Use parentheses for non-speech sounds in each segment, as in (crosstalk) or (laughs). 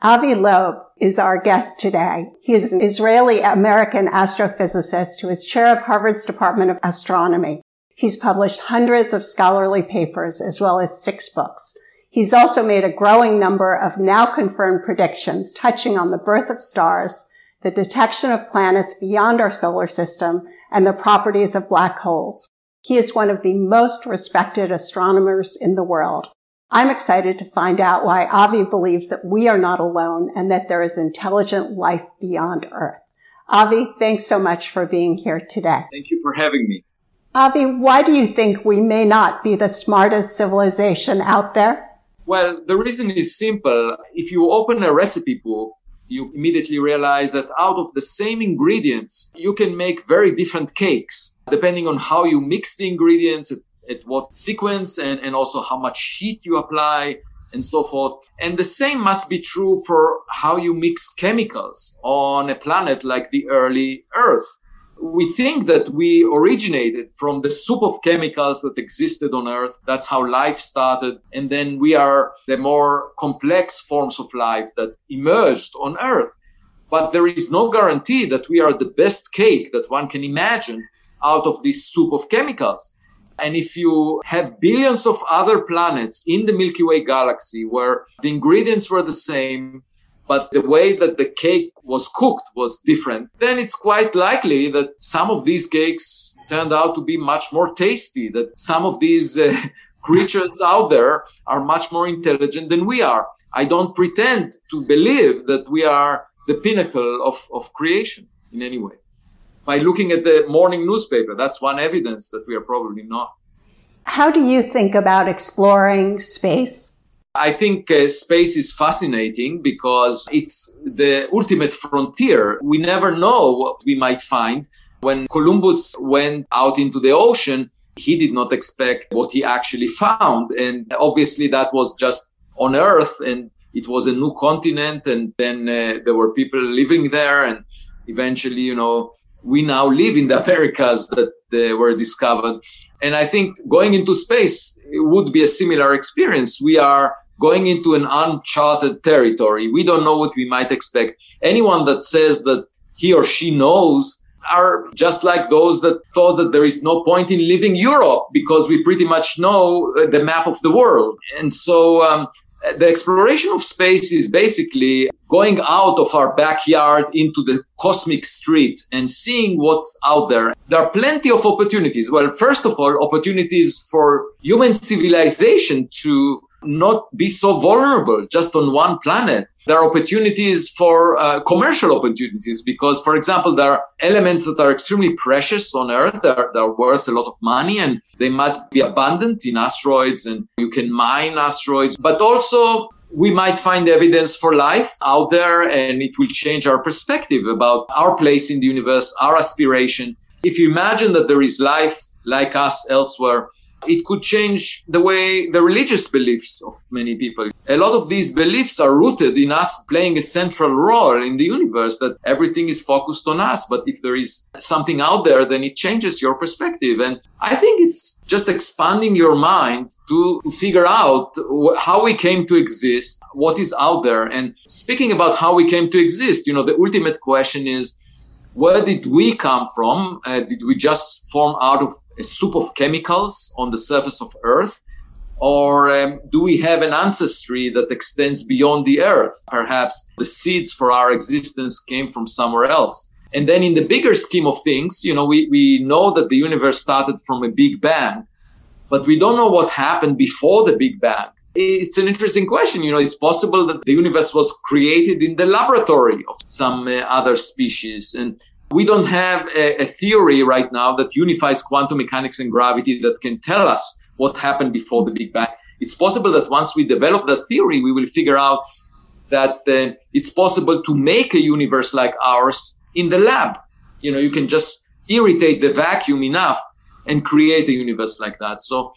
Avi Loeb is our guest today. He is an Israeli American astrophysicist who is chair of Harvard's Department of Astronomy. He's published hundreds of scholarly papers as well as six books. He's also made a growing number of now confirmed predictions touching on the birth of stars, the detection of planets beyond our solar system, and the properties of black holes. He is one of the most respected astronomers in the world. I'm excited to find out why Avi believes that we are not alone and that there is intelligent life beyond Earth. Avi, thanks so much for being here today. Thank you for having me. Avi, why do you think we may not be the smartest civilization out there? Well, the reason is simple. If you open a recipe book, you immediately realize that out of the same ingredients, you can make very different cakes depending on how you mix the ingredients, at what sequence and, and also how much heat you apply and so forth. And the same must be true for how you mix chemicals on a planet like the early Earth. We think that we originated from the soup of chemicals that existed on Earth. That's how life started. And then we are the more complex forms of life that emerged on Earth. But there is no guarantee that we are the best cake that one can imagine out of this soup of chemicals. And if you have billions of other planets in the Milky Way galaxy where the ingredients were the same, but the way that the cake was cooked was different, then it's quite likely that some of these cakes turned out to be much more tasty, that some of these uh, (laughs) creatures out there are much more intelligent than we are. I don't pretend to believe that we are the pinnacle of, of creation in any way by looking at the morning newspaper. That's one evidence that we are probably not. How do you think about exploring space? I think uh, space is fascinating because it's the ultimate frontier. We never know what we might find. When Columbus went out into the ocean, he did not expect what he actually found. And obviously that was just on Earth and it was a new continent. And then uh, there were people living there and eventually, you know, we now live in the Americas that uh, were discovered. And I think going into space would be a similar experience. We are going into an uncharted territory. We don't know what we might expect. Anyone that says that he or she knows are just like those that thought that there is no point in leaving Europe because we pretty much know uh, the map of the world. And so um, the exploration of space is basically going out of our backyard into the cosmic street and seeing what's out there. There are plenty of opportunities. Well, first of all, opportunities for human civilization to not be so vulnerable just on one planet. There are opportunities for uh, commercial opportunities because, for example, there are elements that are extremely precious on Earth. They're, they're worth a lot of money and they might be abundant in asteroids and you can mine asteroids, but also we might find evidence for life out there and it will change our perspective about our place in the universe, our aspiration. If you imagine that there is life like us elsewhere, it could change the way the religious beliefs of many people. A lot of these beliefs are rooted in us playing a central role in the universe, that everything is focused on us. But if there is something out there, then it changes your perspective. And I think it's just expanding your mind to, to figure out how we came to exist, what is out there. And speaking about how we came to exist, you know, the ultimate question is, where did we come from? Uh, did we just form out of a soup of chemicals on the surface of Earth? Or um, do we have an ancestry that extends beyond the Earth? Perhaps the seeds for our existence came from somewhere else. And then in the bigger scheme of things, you know, we, we know that the universe started from a big bang, but we don't know what happened before the big bang it's an interesting question. You know, it's possible that the universe was created in the laboratory of some uh, other species. And we don't have a, a, theory right now that unifies quantum mechanics and gravity that can tell us what happened before the Big Bang. It's possible that once we develop that theory, we will figure out that uh, it's possible to make a universe like ours in the lab. You know, you can just irritate the vacuum enough and create a universe like that. So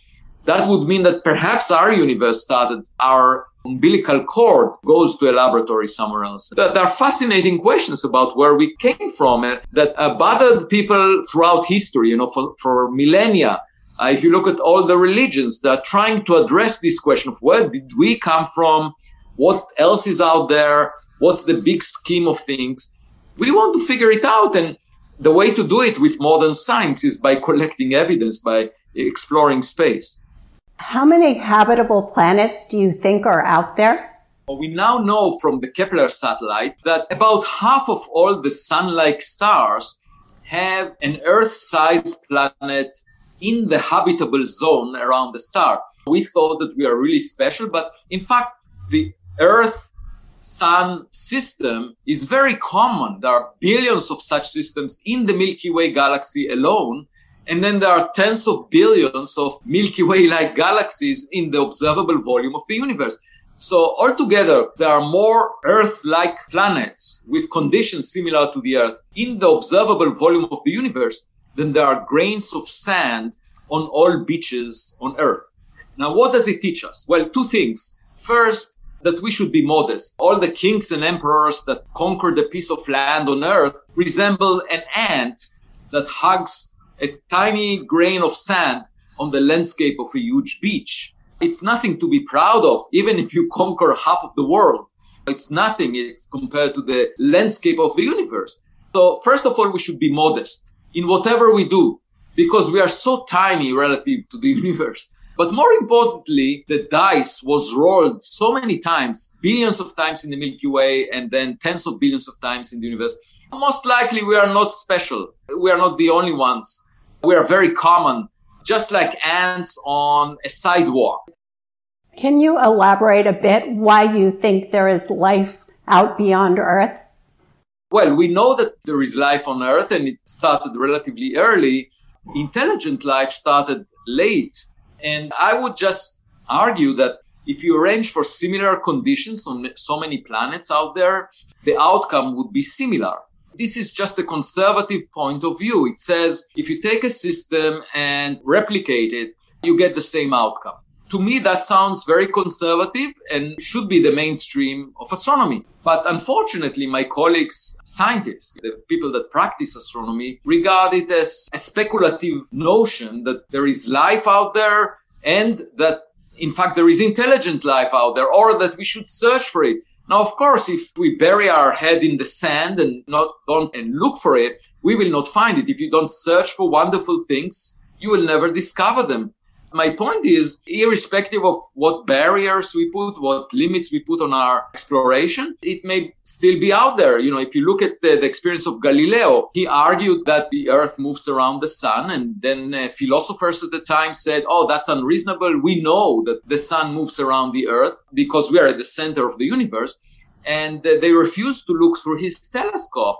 that would mean that perhaps our universe started, our umbilical cord goes to a laboratory somewhere else. There are fascinating questions about where we came from and that uh, bothered people throughout history, you know, for, for millennia. Uh, if you look at all the religions that are trying to address this question of where did we come from? What else is out there? What's the big scheme of things? We want to figure it out. And the way to do it with modern science is by (laughs) collecting evidence, by exploring space. How many habitable planets do you think are out there? We now know from the Kepler satellite that about half of all the sun like stars have an Earth sized planet in the habitable zone around the star. We thought that we are really special, but in fact, the Earth sun system is very common. There are billions of such systems in the Milky Way galaxy alone. And then there are tens of billions of Milky Way like (laughs) galaxies in the observable volume of the universe. So altogether, there are more Earth-like planets with conditions similar to the Earth in the observable volume of the universe than there are grains of sand on all beaches on Earth. Now, what does it teach us? Well, two things. First, that we should be modest. All the kings and emperors that conquered a piece of land on Earth resemble an ant that hugs a tiny grain of sand on the landscape of a huge beach. It's nothing to be proud of, even if you (laughs) conquer half of the world. It's nothing. It's compared to the landscape of the universe. So first of all, we should be modest in whatever we do because we are so tiny relative to the (laughs) universe. But more importantly, the dice was rolled so many times, billions of times in the Milky Way, and then tens of billions of times in the universe. Most likely, we are not special. We are not the only ones we are very common, just like ants on a sidewalk. Can you elaborate a bit why you think there is life out beyond Earth? Well, we know that there is life on Earth and it started relatively early. Intelligent life started late. And I would just argue that if you arrange for similar conditions on so many planets out there, the outcome would be similar. This is just a conservative point of view. It says if you take a system and replicate it, you get the same outcome. To me, that sounds very conservative and should be the mainstream of astronomy. But unfortunately, my colleagues, scientists, the people that practice astronomy, regard it as a speculative notion that there is life out there and that in fact there is intelligent life out there or that we should search for it. Now, of course, if we bury our head in the sand and not and look for it, we will not find it. If you don't search for wonderful things, you will never discover them. My point is, irrespective of what barriers we put, what limits we put on our exploration, it may still be out there. You know, if you look at the, the experience of Galileo, he argued that the earth moves around the sun. And then uh, philosophers at the time said, oh, that's unreasonable. We know that the sun moves around the earth because we are at the center of the universe. And uh, they refused to look through his telescope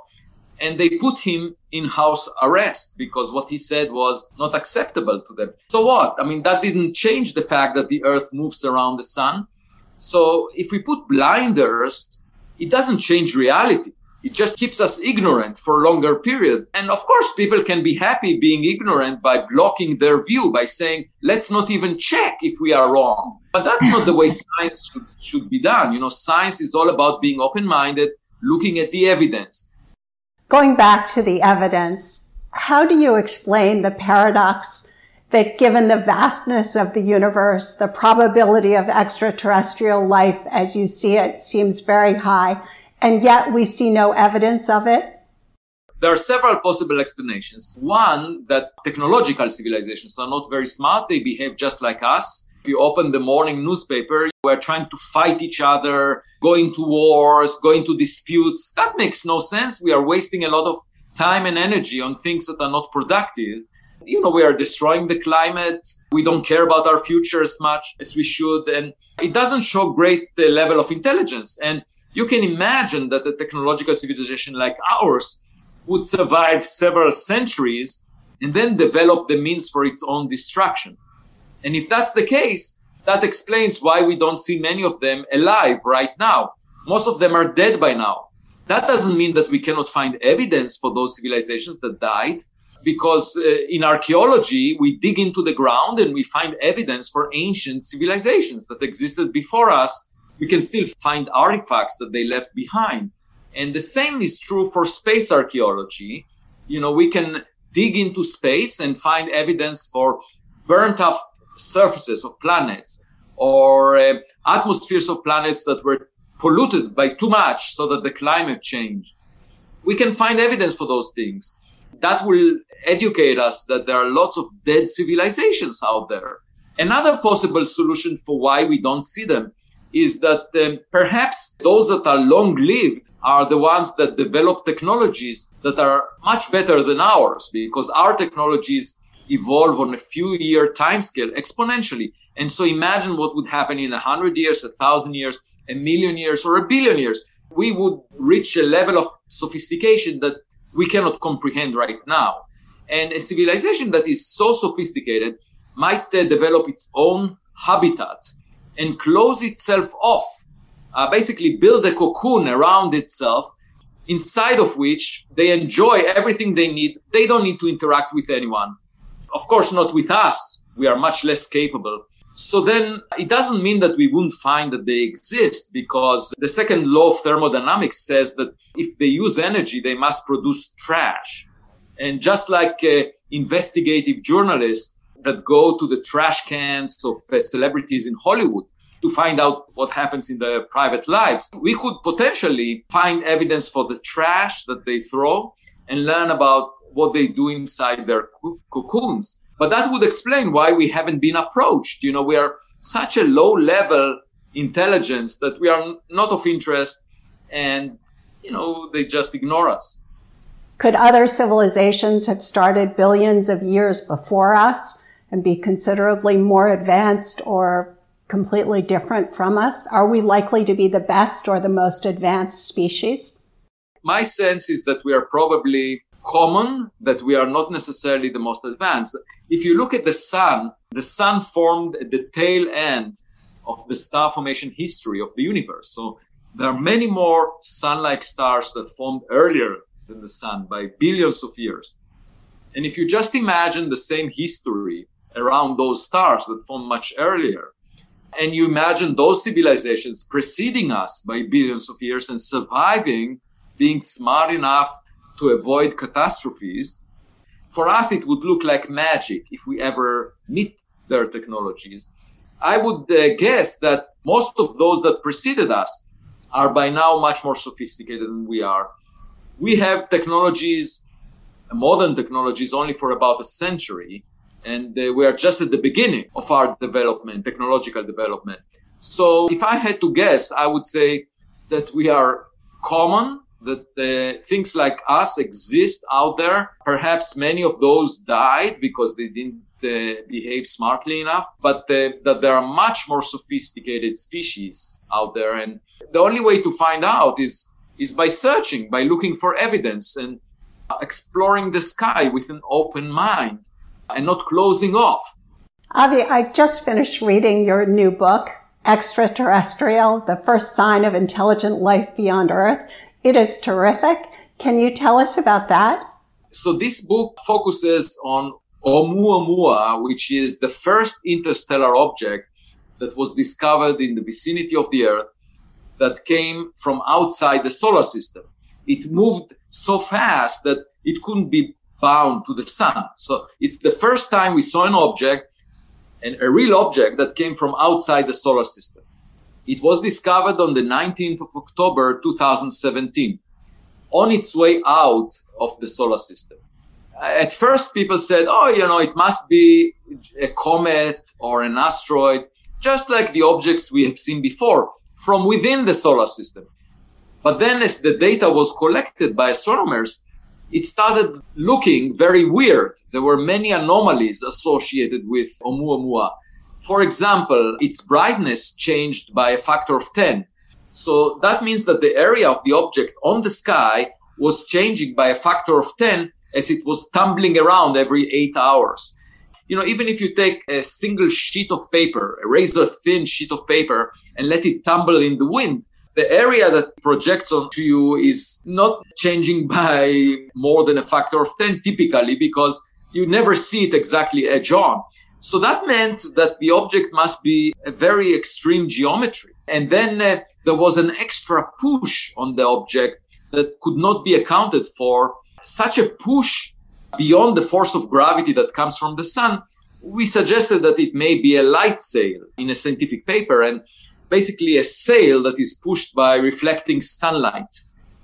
and they put him in house arrest because what he said was not acceptable to them. So what? I mean, that didn't change the fact that the earth moves around the sun. So if we put blinders, it doesn't change reality. It just keeps us ignorant for a longer period. And of course, people can be happy being ignorant by blocking their view by saying, let's not even check if we are wrong. But that's not the way (laughs) science should, should be done. You know, science is all about being open minded, looking at the evidence Going back to the evidence, how do you explain the paradox that given the vastness of the universe, the probability of extraterrestrial life as you see it seems very high, and yet we see no evidence of it? There are several possible explanations. One, that technological civilizations are not very smart. They behave just like us. If you open the morning newspaper, we're trying to fight each other, going to wars, going to disputes. That makes no sense. We are wasting a lot of time and energy on things that are not productive. You know, we are destroying the climate. We don't care about our future as much as we should. And it doesn't show great uh, level of intelligence. And you can imagine that a technological civilization like ours would survive several centuries and then develop the means for its own destruction. And if that's the case, that explains why we don't see many of them alive right now. Most of them are dead by now. That doesn't mean that we cannot find evidence for those civilizations that died because uh, in archaeology, we dig into the ground and we find evidence for ancient civilizations that existed before us. We can still find artifacts that they left behind. And the same is true for space archaeology. You know, we can dig into space and find evidence for burnt up surfaces of planets or uh, atmospheres of planets that were polluted by too much so that the climate changed. We can find evidence for those things. That will educate us that there are lots of dead civilizations out there. Another possible solution for why we don't see them is that um, perhaps those that are long lived are the ones that develop technologies that are much better than ours because our technologies evolve on a few year timescale exponentially. And so imagine what would happen in a hundred years, a thousand years, a million years, or a billion years. We would reach a level of sophistication that we cannot comprehend right now. And a civilization that is so sophisticated might uh, develop its own habitat and close itself off, uh, basically build a cocoon around itself, inside of which they enjoy everything they need. They don't need to interact with anyone. Of course, not with us. We are much less capable. So then it doesn't mean that we wouldn't find that they exist because the second law of thermodynamics says that if they use energy, they must produce trash. And just like uh, investigative journalists that go to the trash cans of uh, celebrities in Hollywood to find out what happens in their private lives. We could potentially find evidence for the trash that they throw and learn about what they do inside their cocoons. But that would explain why we haven't been approached. You know, we are such a low level intelligence that we are not of interest and, you know, they just ignore us. Could other civilizations have started billions of years before us and be considerably more advanced or completely different from us? Are we likely to be the best or the most advanced species? My sense is that we are probably common, that we are not necessarily the most advanced. If you look at the sun, the sun formed at the tail end of the star formation history of the universe. So there are many more sun-like stars that formed earlier than the sun by billions of years. And if you just imagine the same history around those stars that formed much earlier. And you imagine those civilizations preceding us by billions of years and surviving, being smart enough to avoid catastrophes. For us, it would look like magic if we ever meet their technologies. I would uh, guess that most of those that preceded us are by now much more sophisticated than we are. We have technologies, modern technologies, only for about a century and uh, we are just at the beginning of our development, technological development. So if I had to guess, I would say that we are common, that uh, things like us exist out there. Perhaps many of those died because they didn't uh, behave smartly enough, but uh, that there are much more sophisticated species out there. And the only way to find out is, is by searching, by looking for evidence and exploring the sky with an open mind and not closing off. Avi, I just finished reading your new book, Extraterrestrial, the first sign of intelligent life beyond Earth. It is terrific. Can you tell us about that? So this book focuses on Oumuamua, which is the first interstellar object that was discovered in the vicinity of the Earth that came from outside the solar system. It moved so fast that it couldn't be bound to the sun. So it's the first time we saw an object and a real object that came from outside the solar system. It was discovered on the 19th of October 2017 on its way out of the solar system. At first, people said, oh, you know, it must be a comet or an asteroid, just like the objects we have seen before from within the solar system. But then, as the data was collected by astronomers, it started looking very weird. There were many anomalies associated with Oumuamua. For example, its brightness changed by a factor of 10. So that means that the area of the object on the sky was changing by a factor of 10 as it was tumbling around every eight hours. You know, even if you take a single sheet of paper, a razor thin sheet of paper, and let it tumble in the wind, the area that projects onto you is not changing (laughs) by more than a factor of 10 typically because you never see it exactly edge on. So that meant that the object must be a very extreme geometry. And then uh, there was an extra push on the object that could not be accounted for. Such a push beyond the force of gravity that comes from the sun, we suggested that it may be a light sail in a scientific paper and basically a sail that is pushed by reflecting sunlight,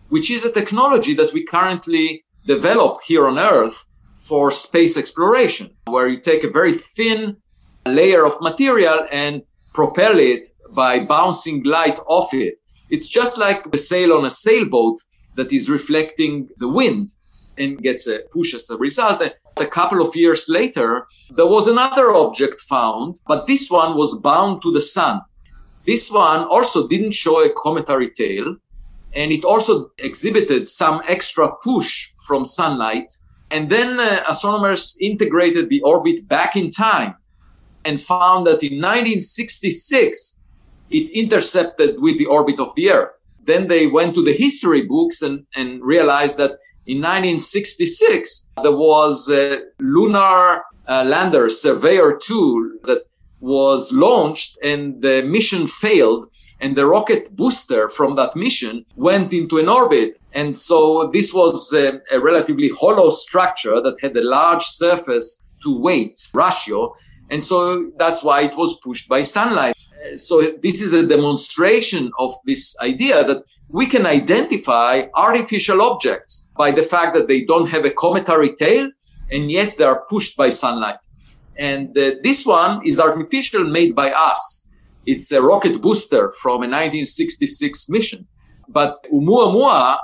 which is a technology that we currently develop here on Earth for space exploration, where you take a very thin layer of material and propel it by bouncing light off it. It's just like the sail on a sailboat that is reflecting the wind and gets a push as a result. And A couple of years later, there was another object found, but this one was bound to the sun. This one also didn't show a cometary tail, and it also exhibited some extra push from sunlight. And then uh, astronomers integrated the orbit back in time and found that in 1966, it intercepted with the orbit of the Earth. Then they went to the history books and, and realized that in 1966, there was a lunar uh, lander, Surveyor 2, that was launched and the mission failed. And the rocket booster from that mission went into an orbit. And so this was a, a relatively hollow structure that had a large surface to weight ratio. And so that's why it was pushed by sunlight so this is a demonstration of this idea that we can identify artificial objects by the fact that they don't have a cometary tail and yet they are pushed by sunlight. And uh, this one is artificial made by us. It's a rocket booster from a 1966 mission. But Oumuamua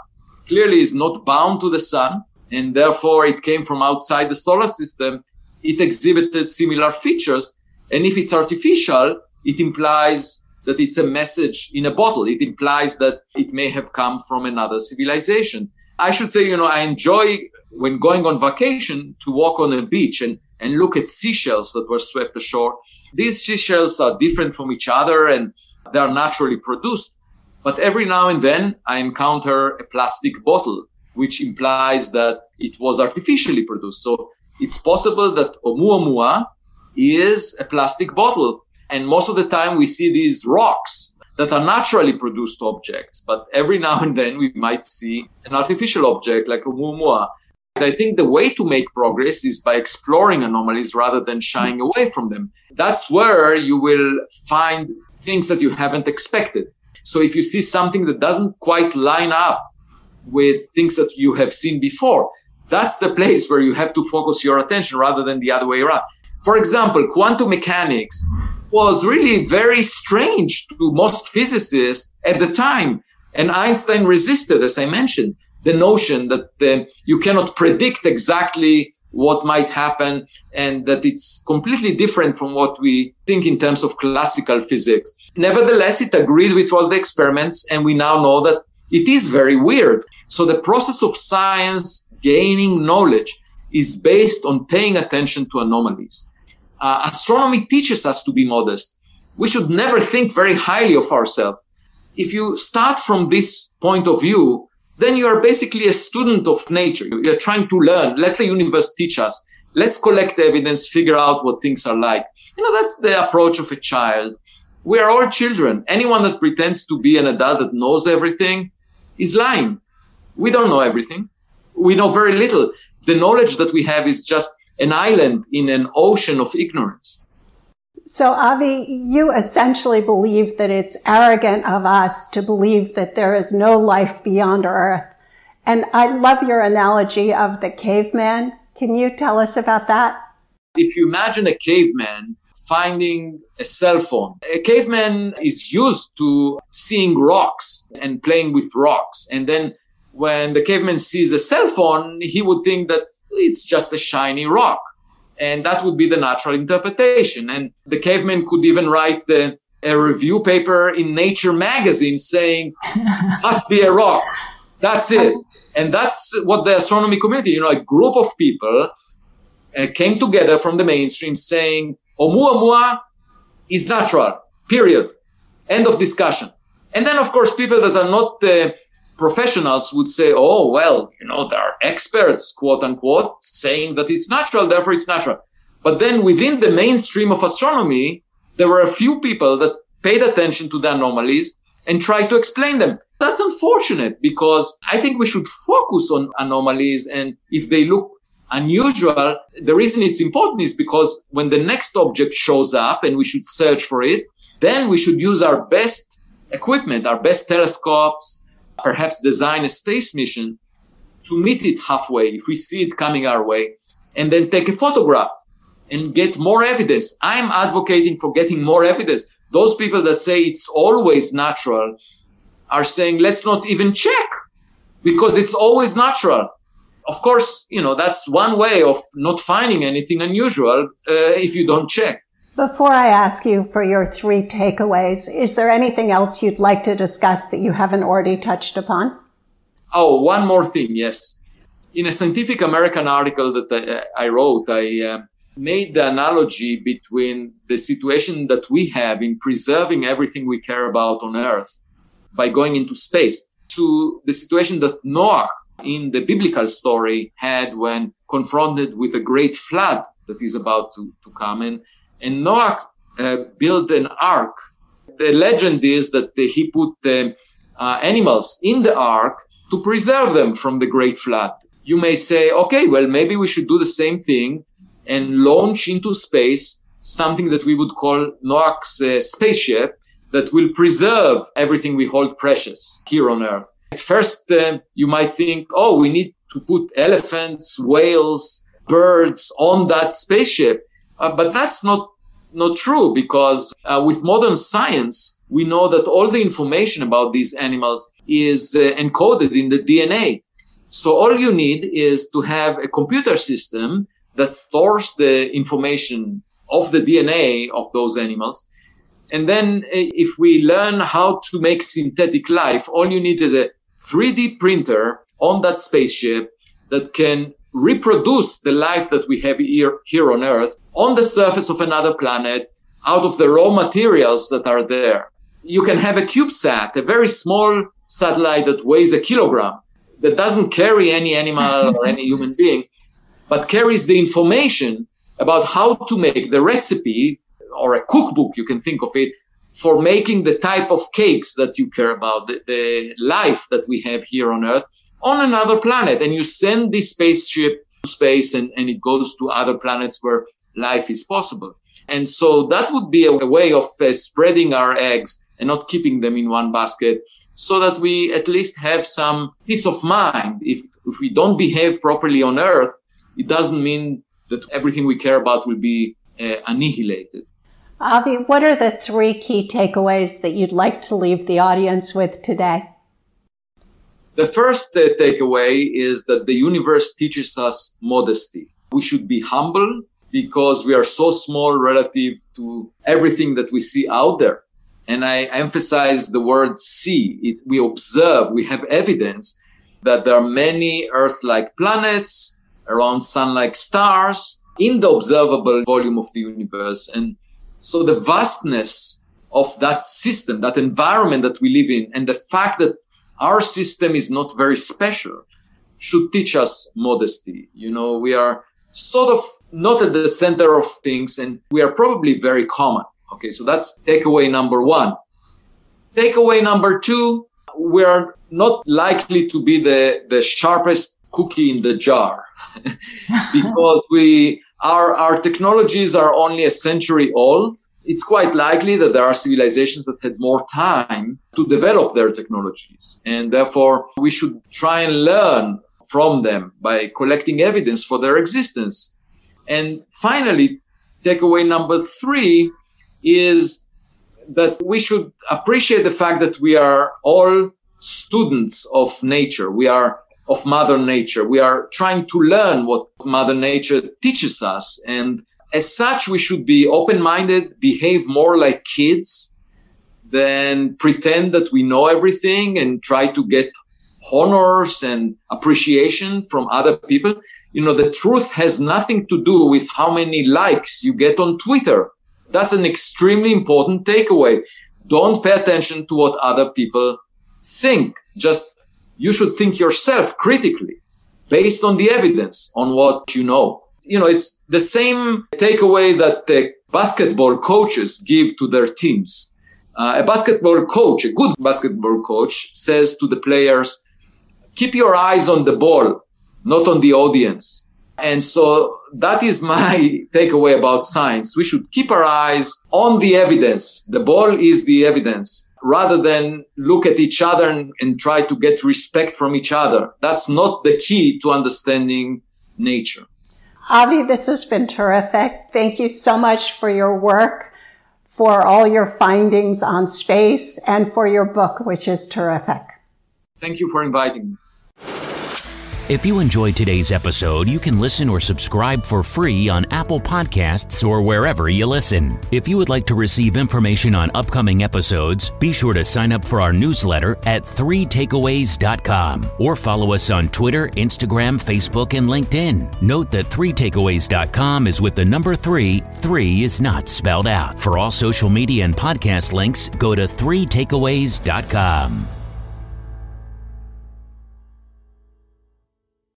clearly is not bound to the sun and therefore it came from outside the solar system. It exhibited similar features. And if it's artificial, it implies that it's a message in a bottle. It implies that it may have come from another civilization. I should say, you know, I enjoy when going on vacation to walk on a beach and, and look at seashells that were swept ashore. These seashells are different from each other and they are naturally produced. But every now and then I encounter a plastic bottle, which implies that it was artificially produced. So it's possible that Oumuamua is a plastic bottle and most of the time we see these rocks that are naturally produced objects, but every (laughs) now and then we might see an artificial object like Oumuamua. I think the way to make progress is by exploring anomalies rather than shying away from them. That's where you will find things that you haven't expected. So if you see something that doesn't quite line up with things that you have seen before, that's the place where you have to focus your attention rather than the other way around. For example, quantum mechanics was really very strange to most physicists at the time. And Einstein resisted, as I mentioned, the notion that uh, you cannot predict exactly what might happen and that it's completely different from what we think in terms of classical physics. Nevertheless, it agreed with all the experiments and we now know that it is very weird. So the process of science gaining knowledge is based on paying attention to anomalies uh, astronomy teaches us to be modest. We should never think very highly of ourselves. If you start from this point of view, then you are basically a student of nature. You're trying to learn. Let the universe teach us. Let's collect evidence, figure out what things are like. You know, that's the approach of a child. We are all children. Anyone that pretends to be an adult that knows everything is lying. We don't know everything. We know very little. The knowledge that we have is just an island in an ocean of ignorance. So, Avi, you essentially believe that it's arrogant of us to believe that there is no life beyond Earth. And I love your analogy of the caveman. Can you tell us about that? If you imagine a caveman finding a cell phone, a caveman is used to seeing rocks and playing with rocks. And then when the caveman sees a cell phone, he would think that it's just a shiny rock. And that would be the natural interpretation. And the caveman could even write a, a review paper in Nature magazine saying, must be a rock. That's it. And that's what the astronomy community, you know, a group of people uh, came together from the mainstream saying, Oumuamua is natural, period. End of discussion. And then, of course, people that are not uh, professionals would say, oh, well, you know, there are experts, quote unquote, saying that it's natural, therefore it's natural. But then within the mainstream of astronomy, there were a few people that paid attention to the anomalies and tried to explain them. That's unfortunate because I think we should focus on anomalies. And if they look unusual, the reason it's important is because when the next object shows up and we should search for it, then we should use our best equipment, our best telescopes, perhaps design a space mission to meet it halfway if we see it coming our way and then take a photograph and get more evidence. I'm advocating for getting more evidence. Those people that say it's always natural are saying, let's not even check because it's always natural. Of course, you know, that's one way of not finding anything unusual uh, if you don't check. Before I ask you for your three takeaways, is there anything else you'd like to discuss that you haven't already touched upon? Oh, one more thing, yes. In a Scientific American article that I, I wrote, I uh, made the analogy between the situation that we have in preserving everything we care about on Earth by going into space to the situation that Noah in the biblical story had when confronted with a great flood that is about to, to come. And and Noah uh, built an ark. The legend is that he put uh, animals in the ark to preserve them from the great flood. You may say, okay, well, maybe we should do the same thing and launch into space something that we would call Noah's uh, spaceship that will preserve everything we hold precious here on Earth. At first, uh, you might think, oh, we need to put elephants, whales, birds on that spaceship. Uh, but that's not not true because uh, with modern science, we know that all the information about these animals is uh, encoded in the DNA. So all you need is to have a computer system that stores the information of the DNA of those animals. And then uh, if we learn how to make synthetic life, all you need is a 3D printer on that spaceship that can reproduce the life that we have here, here on Earth on the surface of another planet out of the raw materials that are there. You can have a CubeSat, a very small satellite that weighs a kilogram that doesn't carry any animal (laughs) or any human being, but carries the information about how to make the recipe or a cookbook, you can think of it, for making the type of cakes that you care about, the, the life that we have here on Earth on another planet. And you send this spaceship to space and, and it goes to other planets where life is possible. And so that would be a, a way of uh, spreading our eggs and not keeping them in one basket so that we at least have some peace of mind. If, if we don't behave properly on earth, it doesn't mean that everything we care about will be uh, annihilated. Avi, what are the three key takeaways that you'd like to leave the audience with today? The first uh, takeaway is that the universe teaches us modesty. We should be humble because we are so small relative to everything that we see out there. And I emphasize the word see. It, we observe, we have evidence that there are many Earth-like planets around sun-like stars in the observable volume of the universe. And so the vastness of that system, that environment that we live in, and the fact that our system is not very special should teach us modesty. You know, we are sort of not at the center of things and we are probably very common. Okay. So that's takeaway number one. Takeaway number two, we are not likely to be the, the sharpest cookie in the jar (laughs) because we, our, our technologies are only a century old. It's quite likely that there are civilizations that had more time to develop their technologies. And therefore we should try and learn from them by collecting evidence for their existence. And finally, takeaway number three is that we should appreciate the fact that we are all students of nature. We are of mother nature. We are trying to learn what mother nature teaches us. And as such, we should be open-minded, behave more like kids than pretend that we know everything and try to get honors and appreciation from other people. You know, the truth has nothing to do with how many likes you get on Twitter. That's an extremely important takeaway. Don't pay attention to what other people think. Just you should think yourself critically based on the evidence on what you know. You know, it's the same takeaway that the basketball coaches give to their teams. Uh, a basketball coach, a good basketball coach says to the players, keep your eyes on the ball, not on the audience. And so that is my (laughs) takeaway about science. We should keep our eyes on the evidence. The ball is the evidence rather than look at each other and, and, try to get respect from each other. That's not the key to understanding nature. Avi, this has been terrific. Thank you so much for your work, for all your findings on space, and for your book, which is terrific. Thank you for inviting me. If you enjoyed today's episode, you can listen or subscribe for free on Apple Podcasts or wherever you listen. If you would like to receive information on upcoming episodes, be sure to sign up for our newsletter at 3takeaways.com or follow us on Twitter, Instagram, Facebook, and LinkedIn. Note that 3takeaways.com is with the number 3, 3 is not spelled out. For all social media and podcast links, go to 3takeaways.com.